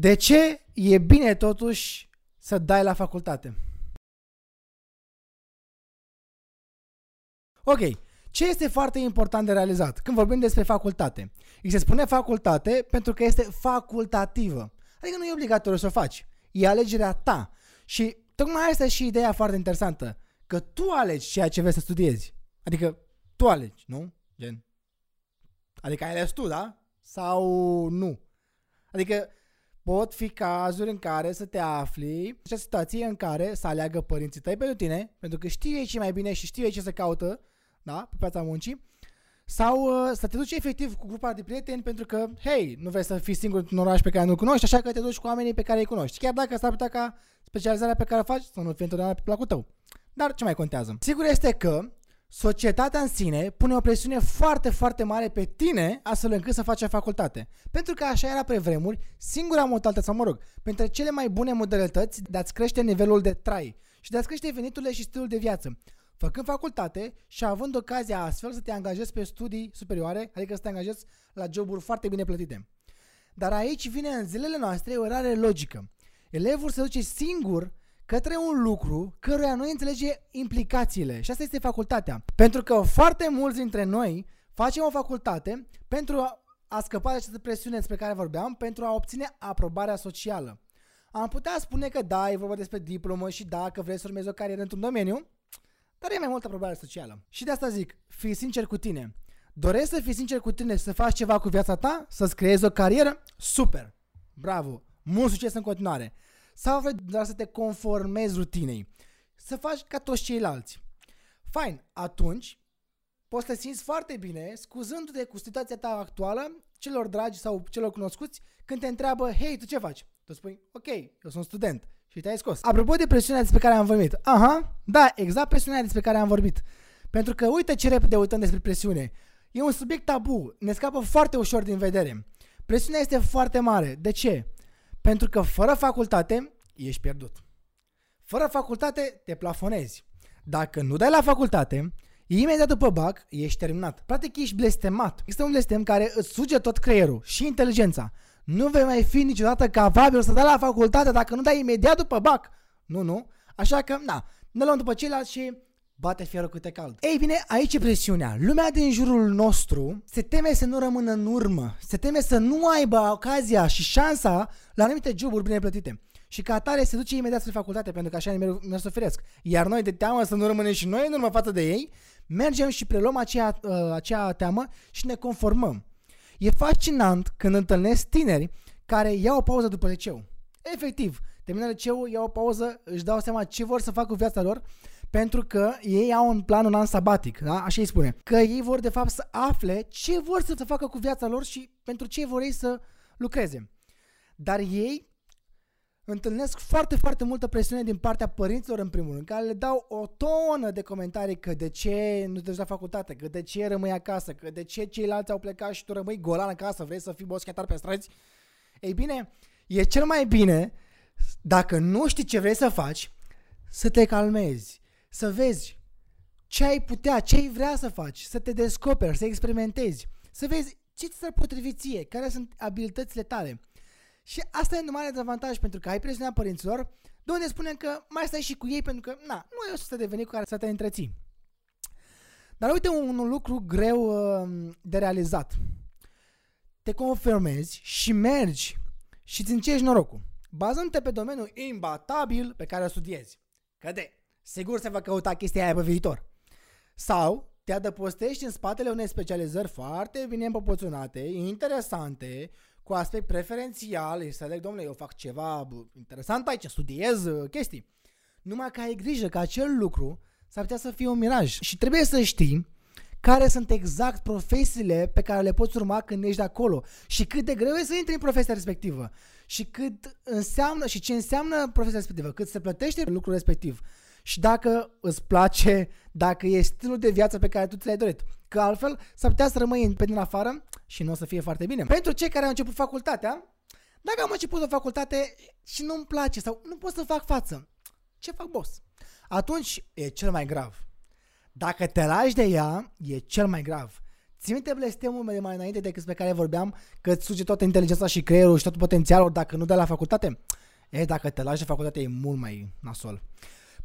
De ce e bine totuși să dai la facultate? Ok, ce este foarte important de realizat când vorbim despre facultate? Îi se spune facultate pentru că este facultativă. Adică nu e obligatoriu să o faci. E alegerea ta. Și tocmai asta e și ideea foarte interesantă. Că tu alegi ceea ce vrei să studiezi. Adică tu alegi, nu? Gen. Adică ai ales tu, da? Sau nu? Adică pot fi cazuri în care să te afli în situație în care să aleagă părinții tăi pentru tine, pentru că știu ei ce mai bine și știu ei ce să caută, da, pe piața muncii, sau uh, să te duci efectiv cu grupa de prieteni pentru că, hei, nu vrei să fii singur într-un oraș pe care nu-l cunoști, așa că te duci cu oamenii pe care îi cunoști. Chiar dacă s-ar putea ca specializarea pe care o faci să nu fie întotdeauna pe placul tău. Dar ce mai contează? Sigur este că societatea în sine pune o presiune foarte, foarte mare pe tine astfel încât să faci facultate. Pentru că așa era pe vremuri singura modalitate, sau mă rog, pentru cele mai bune modalități de a-ți crește nivelul de trai și de a-ți crește veniturile și stilul de viață. Făcând facultate și având ocazia astfel să te angajezi pe studii superioare, adică să te angajezi la joburi foarte bine plătite. Dar aici vine în zilele noastre o erare logică. Elevul se duce singur către un lucru căruia nu înțelege implicațiile. Și asta este facultatea. Pentru că foarte mulți dintre noi facem o facultate pentru a scăpa de această presiune despre care vorbeam, pentru a obține aprobarea socială. Am putea spune că da, e vorba despre diplomă și da, că vrei să urmezi o carieră într-un domeniu, dar e mai multă aprobare socială. Și de asta zic, fii sincer cu tine. Dorești să fii sincer cu tine, să faci ceva cu viața ta, să-ți creezi o carieră? Super! Bravo! Mult succes în continuare! Sau vrei doar să te conformezi rutinei, să faci ca toți ceilalți. Fain, atunci poți să te simți foarte bine scuzându-te cu situația ta actuală celor dragi sau celor cunoscuți când te întreabă, hei, tu ce faci? Tu spui, ok, eu sunt student și te-ai scos. Apropo de presiunea despre care am vorbit, aha, da, exact presiunea despre care am vorbit. Pentru că uite ce repede uităm despre presiune. E un subiect tabu, ne scapă foarte ușor din vedere. Presiunea este foarte mare. De ce? Pentru că fără facultate ești pierdut. Fără facultate te plafonezi. Dacă nu dai la facultate, imediat după BAC ești terminat. Practic ești blestemat. Este un blestem care îți suge tot creierul și inteligența. Nu vei mai fi niciodată capabil să dai la facultate dacă nu dai imediat după BAC. Nu, nu. Așa că, na, ne luăm după ceilalți și bate fierul câte cald. Ei bine, aici e presiunea. Lumea din jurul nostru se teme să nu rămână în urmă, se teme să nu aibă ocazia și șansa la anumite joburi bine plătite. Și ca atare se duce imediat spre facultate pentru că așa ne suferesc. Iar noi de teamă să nu rămânem și noi în urmă față de ei, mergem și preluăm acea, uh, acea teamă și ne conformăm. E fascinant când întâlnesc tineri care iau o pauză după liceu. Efectiv, termină liceu, iau o pauză, își dau seama ce vor să facă cu viața lor pentru că ei au un plan un an sabatic, da? așa îi spune. Că ei vor de fapt să afle ce vor să facă cu viața lor și pentru ce vor ei să lucreze. Dar ei întâlnesc foarte, foarte multă presiune din partea părinților în primul rând, care le dau o tonă de comentarii că de ce nu te duci la facultate, că de ce rămâi acasă, că de ce ceilalți au plecat și tu rămâi golan acasă, vrei să fii boschetar pe străzi. Ei bine, e cel mai bine, dacă nu știi ce vrei să faci, să te calmezi, să vezi ce ai putea, ce ai vrea să faci, să te descoperi, să experimentezi, să vezi ce ți s-ar potrivi ție, care sunt abilitățile tale. Și asta e un mare dezavantaj pentru că ai presiunea părinților, de unde spunem că mai stai și cu ei pentru că, na, nu ai o să deveni cu care să te întreții. Dar uite un, un lucru greu uh, de realizat. Te confirmezi și mergi și îți încerci norocul, bazându-te pe domeniul imbatabil pe care o studiezi. Că de, sigur se va căuta chestia aia pe viitor. Sau te adăpostești în spatele unei specializări foarte bine împopoționate, interesante, cu aspect preferențial, îi să leg, domnule, eu fac ceva interesant aici, studiez uh, chestii. Numai că ai grijă că acel lucru s-ar putea să fie un miraj. Și trebuie să știi care sunt exact profesiile pe care le poți urma când ești de acolo și cât de greu e să intri în profesia respectivă și cât înseamnă și ce înseamnă profesia respectivă, cât se plătește lucrul respectiv și dacă îți place, dacă e stilul de viață pe care tu ți l-ai dorit. Că altfel s-ar putea să rămâi pe din afară și nu o să fie foarte bine. Pentru cei care au început facultatea, dacă am început o facultate și nu-mi place sau nu pot să fac față, ce fac boss? Atunci e cel mai grav. Dacă te lași de ea, e cel mai grav. Ți minte blestemul de mai înainte de despre care vorbeam, că îți suge toată inteligența și creierul și tot potențialul dacă nu de la facultate? E, dacă te lași de facultate e mult mai nasol.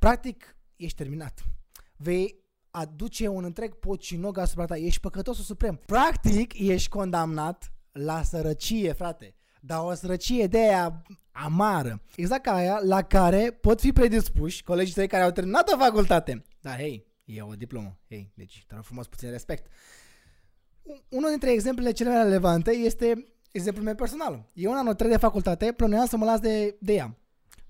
Practic, ești terminat. Vei aduce un întreg pocinog asupra ta. Ești păcătosul suprem. Practic, ești condamnat la sărăcie, frate. Dar o sărăcie de aia amară. Exact ca aia la care pot fi predispuși colegii tăi care au terminat o facultate. Dar, hei, e o diplomă. Hei, deci, te rog frumos, puțin respect. Unul dintre exemplele cele mai relevante este exemplul meu personal. Eu în anul 3 de facultate plănuiam să mă las de, de ea.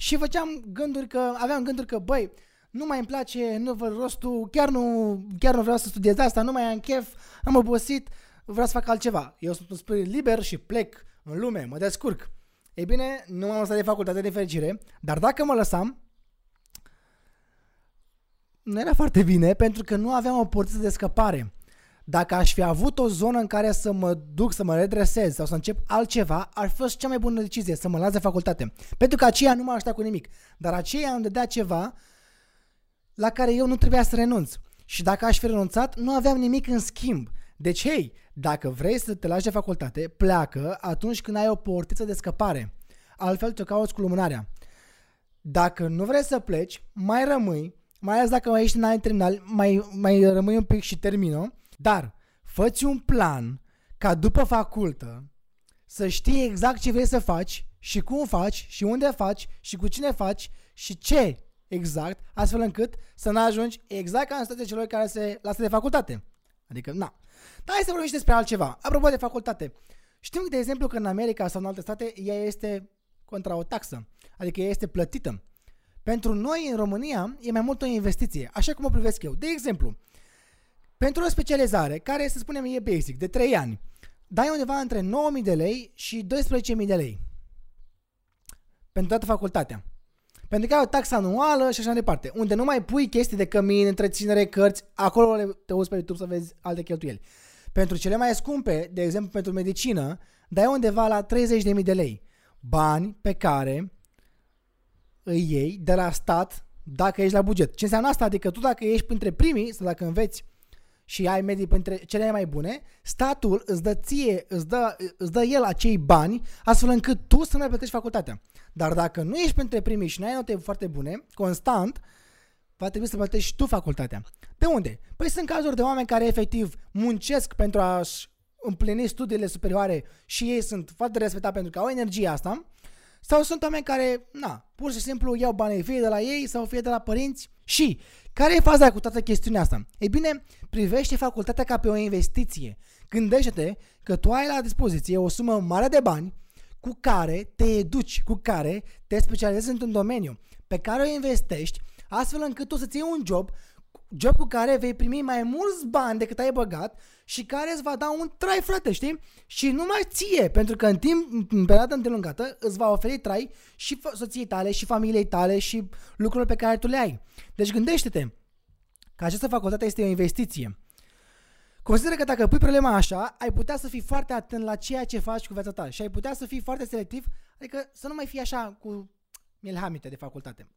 Și făceam gânduri că, aveam gânduri că, băi, nu mai îmi place, nu văd rostul, chiar nu, chiar nu vreau să studiez asta, nu mai am chef, am obosit, vreau să fac altceva. Eu sunt un spirit liber și plec în lume, mă descurc. Ei bine, nu m-am lăsat de facultate de fericire, dar dacă mă lăsam, nu era foarte bine pentru că nu aveam o portiță de scăpare. Dacă aș fi avut o zonă în care să mă duc, să mă redresez sau să încep altceva, ar fi fost cea mai bună decizie, să mă las de facultate. Pentru că aceea nu m-a ajutat cu nimic. Dar aceea îmi dădea ceva la care eu nu trebuia să renunț. Și dacă aș fi renunțat, nu aveam nimic în schimb. Deci, hei, dacă vrei să te lași de facultate, pleacă atunci când ai o portiță de scăpare. Altfel te cauți cu lumânarea. Dacă nu vrei să pleci, mai rămâi, mai ales dacă mai ești în anii terminal, mai, mai rămâi un pic și termină, dar fă un plan ca după facultă să știi exact ce vrei să faci și cum faci și unde faci și cu cine faci și ce exact, astfel încât să nu ajungi exact ca în situația celor care se lasă de facultate. Adică, na. Dar hai să vorbim și despre altceva. Apropo de facultate. Știm, de exemplu, că în America sau în alte state ea este contra o taxă. Adică ea este plătită. Pentru noi, în România, e mai mult o investiție, așa cum o privesc eu. De exemplu, pentru o specializare, care să spunem e basic, de 3 ani, dai undeva între 9.000 de lei și 12.000 de lei. Pentru toată facultatea. Pentru că ai o taxă anuală și așa mai departe. Unde nu mai pui chestii de cămin, întreținere, cărți, acolo te uzi pe YouTube să vezi alte cheltuieli. Pentru cele mai scumpe, de exemplu pentru medicină, dai undeva la 30.000 de lei. Bani pe care îi iei de la stat dacă ești la buget. Ce înseamnă asta? Adică tu dacă ești printre primii sau dacă înveți și ai medii printre cele mai bune, statul îți dă ție, îți dă, îți dă el acei bani astfel încât tu să mai plătești facultatea. Dar dacă nu ești printre primii și nu ai note foarte bune, constant, va trebui să plătești tu facultatea. De unde? Păi sunt cazuri de oameni care efectiv muncesc pentru a-și împlini studiile superioare și ei sunt foarte respectați pentru că au energia asta, sau sunt oameni care, na, pur și simplu iau banii fie de la ei sau fie de la părinți și care e faza cu toată chestiunea asta? Ei bine, privește facultatea ca pe o investiție. Gândește-te că tu ai la dispoziție o sumă mare de bani cu care te educi, cu care te specializezi într-un domeniu, pe care o investești, astfel încât tu să-ți iei un job, job cu care vei primi mai mulți bani decât ai băgat și care îți va da un trai, frate, știi? Și numai ție, pentru că în timp, în perioada îndelungată, îți va oferi trai și soției tale, și familiei tale, și lucrurile pe care tu le ai. Deci gândește-te că această facultate este o investiție. Consider că dacă pui problema așa, ai putea să fii foarte atent la ceea ce faci cu viața ta și ai putea să fii foarte selectiv, adică să nu mai fii așa cu mielhamite de facultate.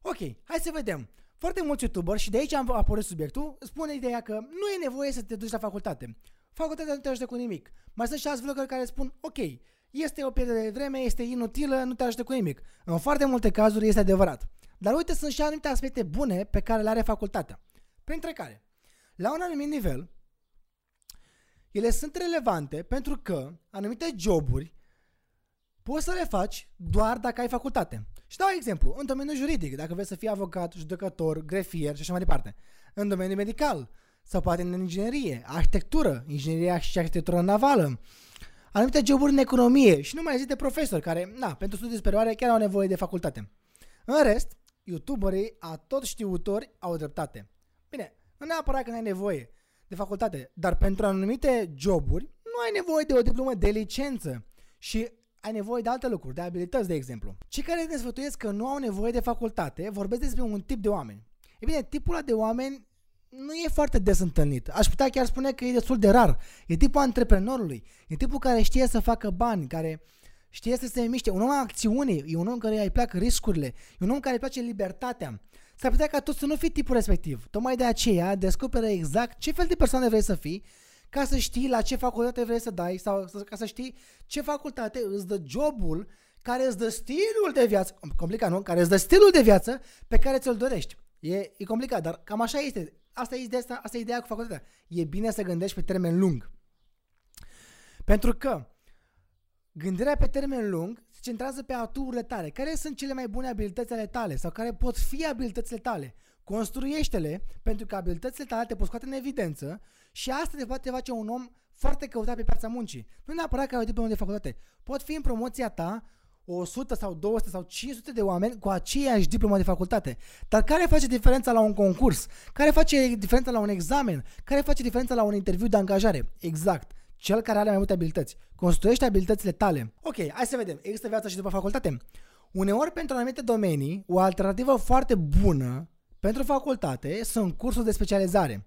Ok, hai să vedem. Foarte mulți youtuberi, și de aici am apărut subiectul, spune ideea că nu e nevoie să te duci la facultate. Facultatea nu te ajută cu nimic. Mai sunt și alți vlogări care spun, ok, este o pierdere de vreme, este inutilă, nu te ajută cu nimic. În foarte multe cazuri este adevărat. Dar uite, sunt și anumite aspecte bune pe care le are facultatea. Printre care, la un anumit nivel, ele sunt relevante pentru că anumite joburi poți să le faci doar dacă ai facultate. Și dau exemplu, în domeniul juridic, dacă vrei să fii avocat, judecător, grefier și așa mai departe. În domeniul medical, sau poate în inginerie, arhitectură, ingineria și arhitectură navală, anumite joburi în economie și nu mai zic de profesori care, na, pentru studii superioare chiar au nevoie de facultate. În rest, youtuberii, a tot știutori, au dreptate. Bine, nu neapărat că nu ai nevoie de facultate, dar pentru anumite joburi nu ai nevoie de o diplomă de licență și ai nevoie de alte lucruri, de abilități, de exemplu. Cei care ne sfătuiesc că nu au nevoie de facultate vorbesc despre un tip de oameni. E bine, tipul ăla de oameni nu e foarte des întâlnit. Aș putea chiar spune că e destul de rar. E tipul antreprenorului. E tipul care știe să facă bani, care știe să se miște. Un om a acțiune, e un om care îi plac riscurile, e un om care îi place libertatea. S-ar putea ca tu să nu fii tipul respectiv. Tocmai de aceea descoperă exact ce fel de persoană vrei să fii ca să știi la ce facultate vrei să dai sau ca să știi ce facultate îți dă jobul care îți dă stilul de viață, complicat, nu? Care îți dă stilul de viață pe care ți-l dorești. E, e complicat, dar cam așa este. Asta e, ideea, asta, asta e ideea cu facultatea. E bine să gândești pe termen lung. Pentru că gândirea pe termen lung se centrează pe aturile tale. Care sunt cele mai bune abilități ale tale sau care pot fi abilitățile tale? Construiește-le pentru că abilitățile tale te pot scoate în evidență și asta te poate face un om foarte căutat pe piața muncii. Nu neapărat că ai o diplomă de facultate. Pot fi în promoția ta 100 sau 200 sau 500 de oameni cu aceeași diplomă de facultate. Dar care face diferența la un concurs? Care face diferența la un examen? Care face diferența la un interviu de angajare? Exact. Cel care are mai multe abilități. Construiește abilitățile tale. Ok, hai să vedem. Există viața și după facultate. Uneori, pentru anumite domenii, o alternativă foarte bună pentru facultate sunt cursuri de specializare.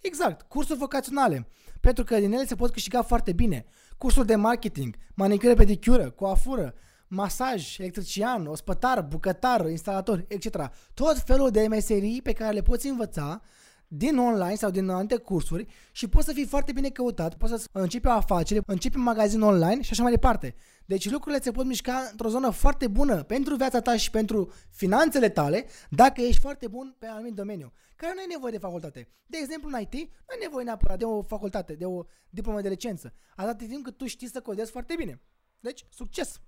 Exact, cursuri vocaționale, pentru că din ele se pot câștiga foarte bine. Cursuri de marketing, manicură, pedicură, coafură, masaj, electrician, ospătar, bucătar, instalator, etc. Tot felul de meserii pe care le poți învăța din online sau din alte cursuri și poți să fii foarte bine căutat, poți să începi o afacere, începi un magazin online și așa mai departe. Deci lucrurile se pot mișca într-o zonă foarte bună pentru viața ta și pentru finanțele tale dacă ești foarte bun pe anumit domeniu, care nu ai nevoie de facultate. De exemplu, în IT, nu ai nevoie neapărat de o facultate, de o diplomă de licență, atât timp cât tu știi să codezi foarte bine. Deci, succes!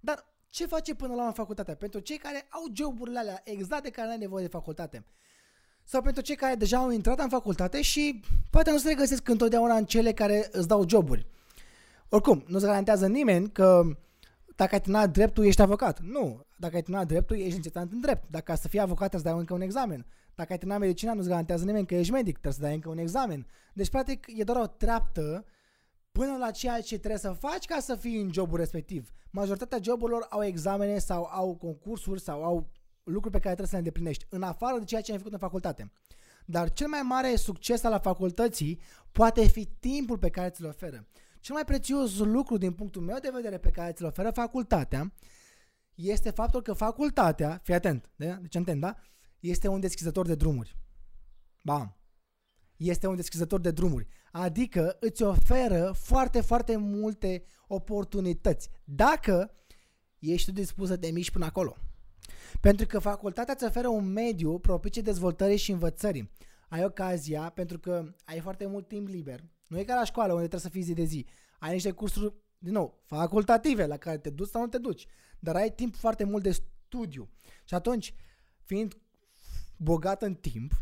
Dar ce face până la urmă facultatea? Pentru cei care au joburile alea exact de care nu ai nevoie de facultate. Sau pentru cei care deja au intrat în facultate și poate nu se regăsesc întotdeauna în cele care îți dau joburi. Oricum, nu se garantează nimeni că dacă ai terminat dreptul, ești avocat. Nu. Dacă ai terminat dreptul, ești licențiat în drept. Dacă să fii avocat, trebuie să dai încă un examen. Dacă ai terminat medicina, nu-ți garantează nimeni că ești medic, trebuie să dai încă un examen. Deci, practic, e doar o treaptă până la ceea ce trebuie să faci ca să fii în jobul respectiv. Majoritatea joburilor au examene sau au concursuri sau au lucruri pe care trebuie să le îndeplinești, în afară de ceea ce ai făcut în facultate. Dar cel mai mare succes al facultății poate fi timpul pe care ți-l oferă. Cel mai prețios lucru din punctul meu de vedere pe care ți-l oferă facultatea este faptul că facultatea, fii atent, de? deci atent, da? Este un deschizător de drumuri. Bam! Este un deschizător de drumuri. Adică îți oferă foarte, foarte multe oportunități. Dacă ești tu dispus să te miști până acolo. Pentru că facultatea îți oferă un mediu propice dezvoltării și învățării. Ai ocazia, pentru că ai foarte mult timp liber. Nu e ca la școală unde trebuie să fii zi de zi. Ai niște cursuri, din nou, facultative la care te duci sau nu te duci. Dar ai timp foarte mult de studiu. Și atunci, fiind bogat în timp,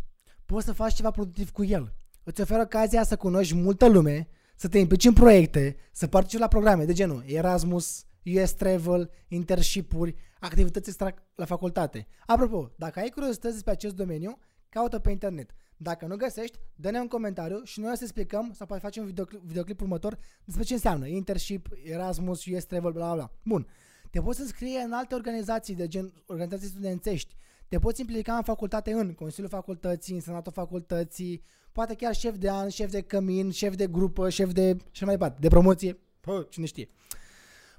poți să faci ceva productiv cu el. Îți oferă ocazia să cunoști multă lume, să te implici în proiecte, să participi la programe de genul Erasmus, US Travel, internship-uri, activități extra la facultate. Apropo, dacă ai curiozități despre acest domeniu, caută pe internet. Dacă nu găsești, dă-ne un comentariu și noi o să explicăm sau poate facem un videoclip, videoclip următor despre ce înseamnă internship, Erasmus, US Travel, bla bla bla. Bun. Te poți înscrie în alte organizații de gen organizații studențești. Te poți implica în facultate în Consiliul Facultății, în Senatul Facultății, poate chiar șef de an, șef de cămin, șef de grupă, șef de și mai departe, de promoție, Pă, cine știe.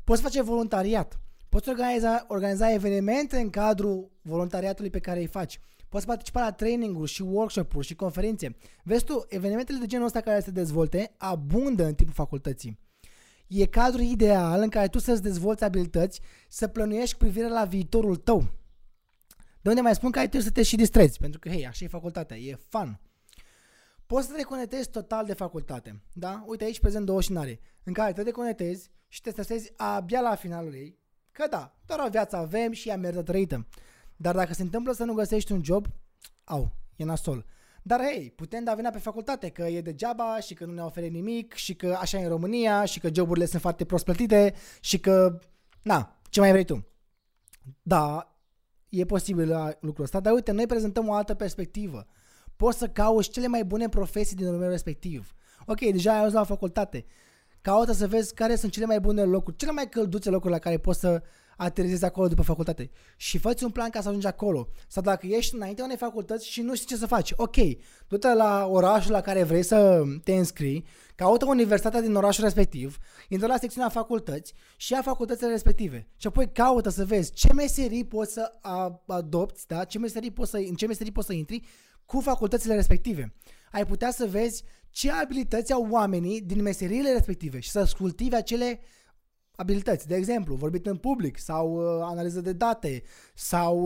Poți face voluntariat. Poți organiza, organiza evenimente în cadrul voluntariatului pe care îi faci. Poți participa la training-uri și workshop-uri și conferințe. Vezi tu, evenimentele de genul ăsta care se dezvolte abundă în timpul facultății. E cadrul ideal în care tu să-ți dezvolți abilități, să plănuiești cu privire la viitorul tău. De unde mai spun că ai trebuie să te și distrezi, pentru că, hei, așa e facultatea, e fun. Poți să te deconectezi total de facultate, da? Uite aici prezent două scenarii în care te deconectezi și te stresezi abia la finalul ei, că da, doar o viață avem și ea merită trăită. Dar dacă se întâmplă să nu găsești un job, au, e nasol. Dar hei, putem da vina pe facultate că e degeaba și că nu ne oferă nimic și că așa e în România și că joburile sunt foarte prost plătite și că, na, ce mai vrei tu? Da, e posibil lucrul ăsta, dar uite, noi prezentăm o altă perspectivă. Poți să cauți cele mai bune profesii din domeniul respectiv. Ok, deja ai ajuns la facultate. Caută să vezi care sunt cele mai bune locuri, cele mai călduțe locuri la care poți să aterizezi acolo după facultate și fă un plan ca să ajungi acolo. Sau dacă ești înainte unei facultăți și nu știi ce să faci, ok, du-te la orașul la care vrei să te înscrii, caută universitatea din orașul respectiv, intră la secțiunea facultăți și ia facultățile respective. Și apoi caută să vezi ce meserii poți să adopți, da? ce meserii poți să, în ce meserii poți să intri cu facultățile respective. Ai putea să vezi ce abilități au oamenii din meseriile respective și să cultivi acele abilități. De exemplu, vorbit în public sau uh, analiză de date sau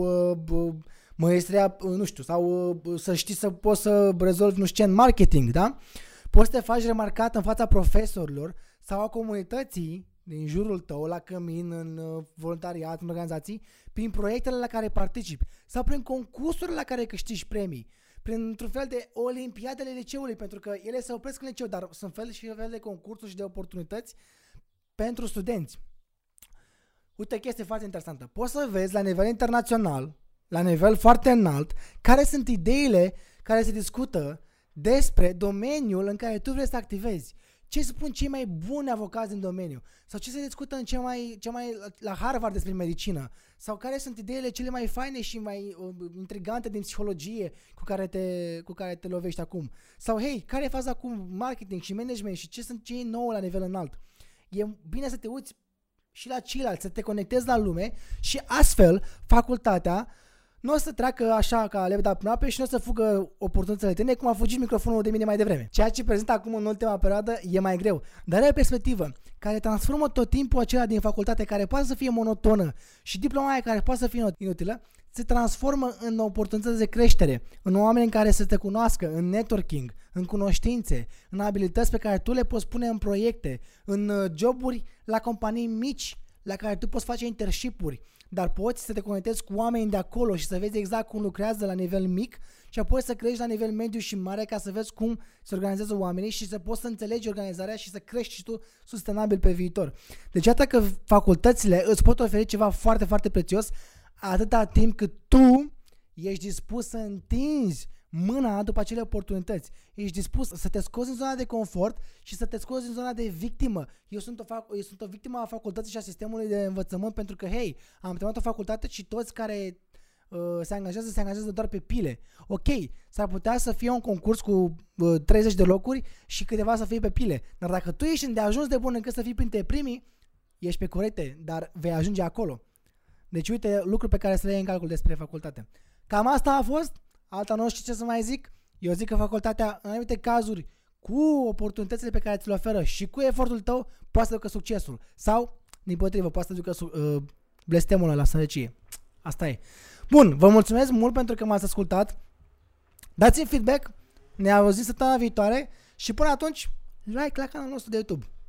uh, măestria, uh, nu știu, sau uh, să știi să poți să rezolvi nu știu ce în marketing, da? Poți să te faci remarcat în fața profesorilor sau a comunității din jurul tău, la cămin, în uh, voluntariat, în organizații, prin proiectele la care participi sau prin concursurile la care câștigi premii prin într-un fel de olimpiadele liceului, pentru că ele se opresc în liceu, dar sunt fel și fel de concursuri și de oportunități pentru studenți. Uite, chestie foarte interesantă. Poți să vezi la nivel internațional, la nivel foarte înalt, care sunt ideile care se discută despre domeniul în care tu vrei să activezi ce spun cei mai buni avocați din domeniu? Sau ce se discută în ce mai, ce mai la Harvard despre medicină? Sau care sunt ideile cele mai faine și mai uh, intrigante din psihologie cu care, te, cu care te lovești acum? Sau hei, care e faza acum marketing și management și ce sunt cei nou la nivel înalt? E bine să te uiți și la ceilalți, să te conectezi la lume și astfel facultatea nu o să treacă așa ca lepta pe noapte și nu o să fugă oportunitățile tine cum a fugit microfonul de mine mai devreme. Ceea ce prezintă acum în ultima perioadă e mai greu, dar are o perspectivă care transformă tot timpul acela din facultate care poate să fie monotonă și diploma aia care poate să fie inutilă, se transformă în oportunități de creștere, în oameni care să te cunoască, în networking, în cunoștințe, în abilități pe care tu le poți pune în proiecte, în uh, joburi la companii mici la care tu poți face internship-uri, dar poți să te conectezi cu oameni de acolo și să vezi exact cum lucrează la nivel mic și apoi să crești la nivel mediu și mare ca să vezi cum se organizează oamenii și să poți să înțelegi organizarea și să crești și tu sustenabil pe viitor. Deci iată că facultățile îți pot oferi ceva foarte, foarte prețios atâta timp cât tu ești dispus să întinzi mâna după acele oportunități. Ești dispus să te scoți în zona de confort și să te scoți în zona de victimă. Eu sunt o, fac- eu sunt o victimă a facultății și a sistemului de învățământ pentru că, hei, am terminat o facultate și toți care uh, se angajează, se angajează doar pe pile. Ok, s-ar putea să fie un concurs cu uh, 30 de locuri și câteva să fie pe pile. Dar dacă tu ești de ajuns de bun încât să fii printre primii, ești pe corecte, dar vei ajunge acolo. Deci uite lucruri pe care să le iei în calcul despre facultate. Cam asta a fost. Alta nu știu ce să mai zic. Eu zic că facultatea, în anumite cazuri, cu oportunitățile pe care ți le oferă și cu efortul tău, poate să ducă succesul. Sau, din potrivă, poate să ducă uh, blestemul la sărăcie. Asta e. Bun, vă mulțumesc mult pentru că m-ați ascultat. Dați-mi feedback. Ne auzim săptămâna viitoare și până atunci, like la canalul nostru de YouTube. Pa!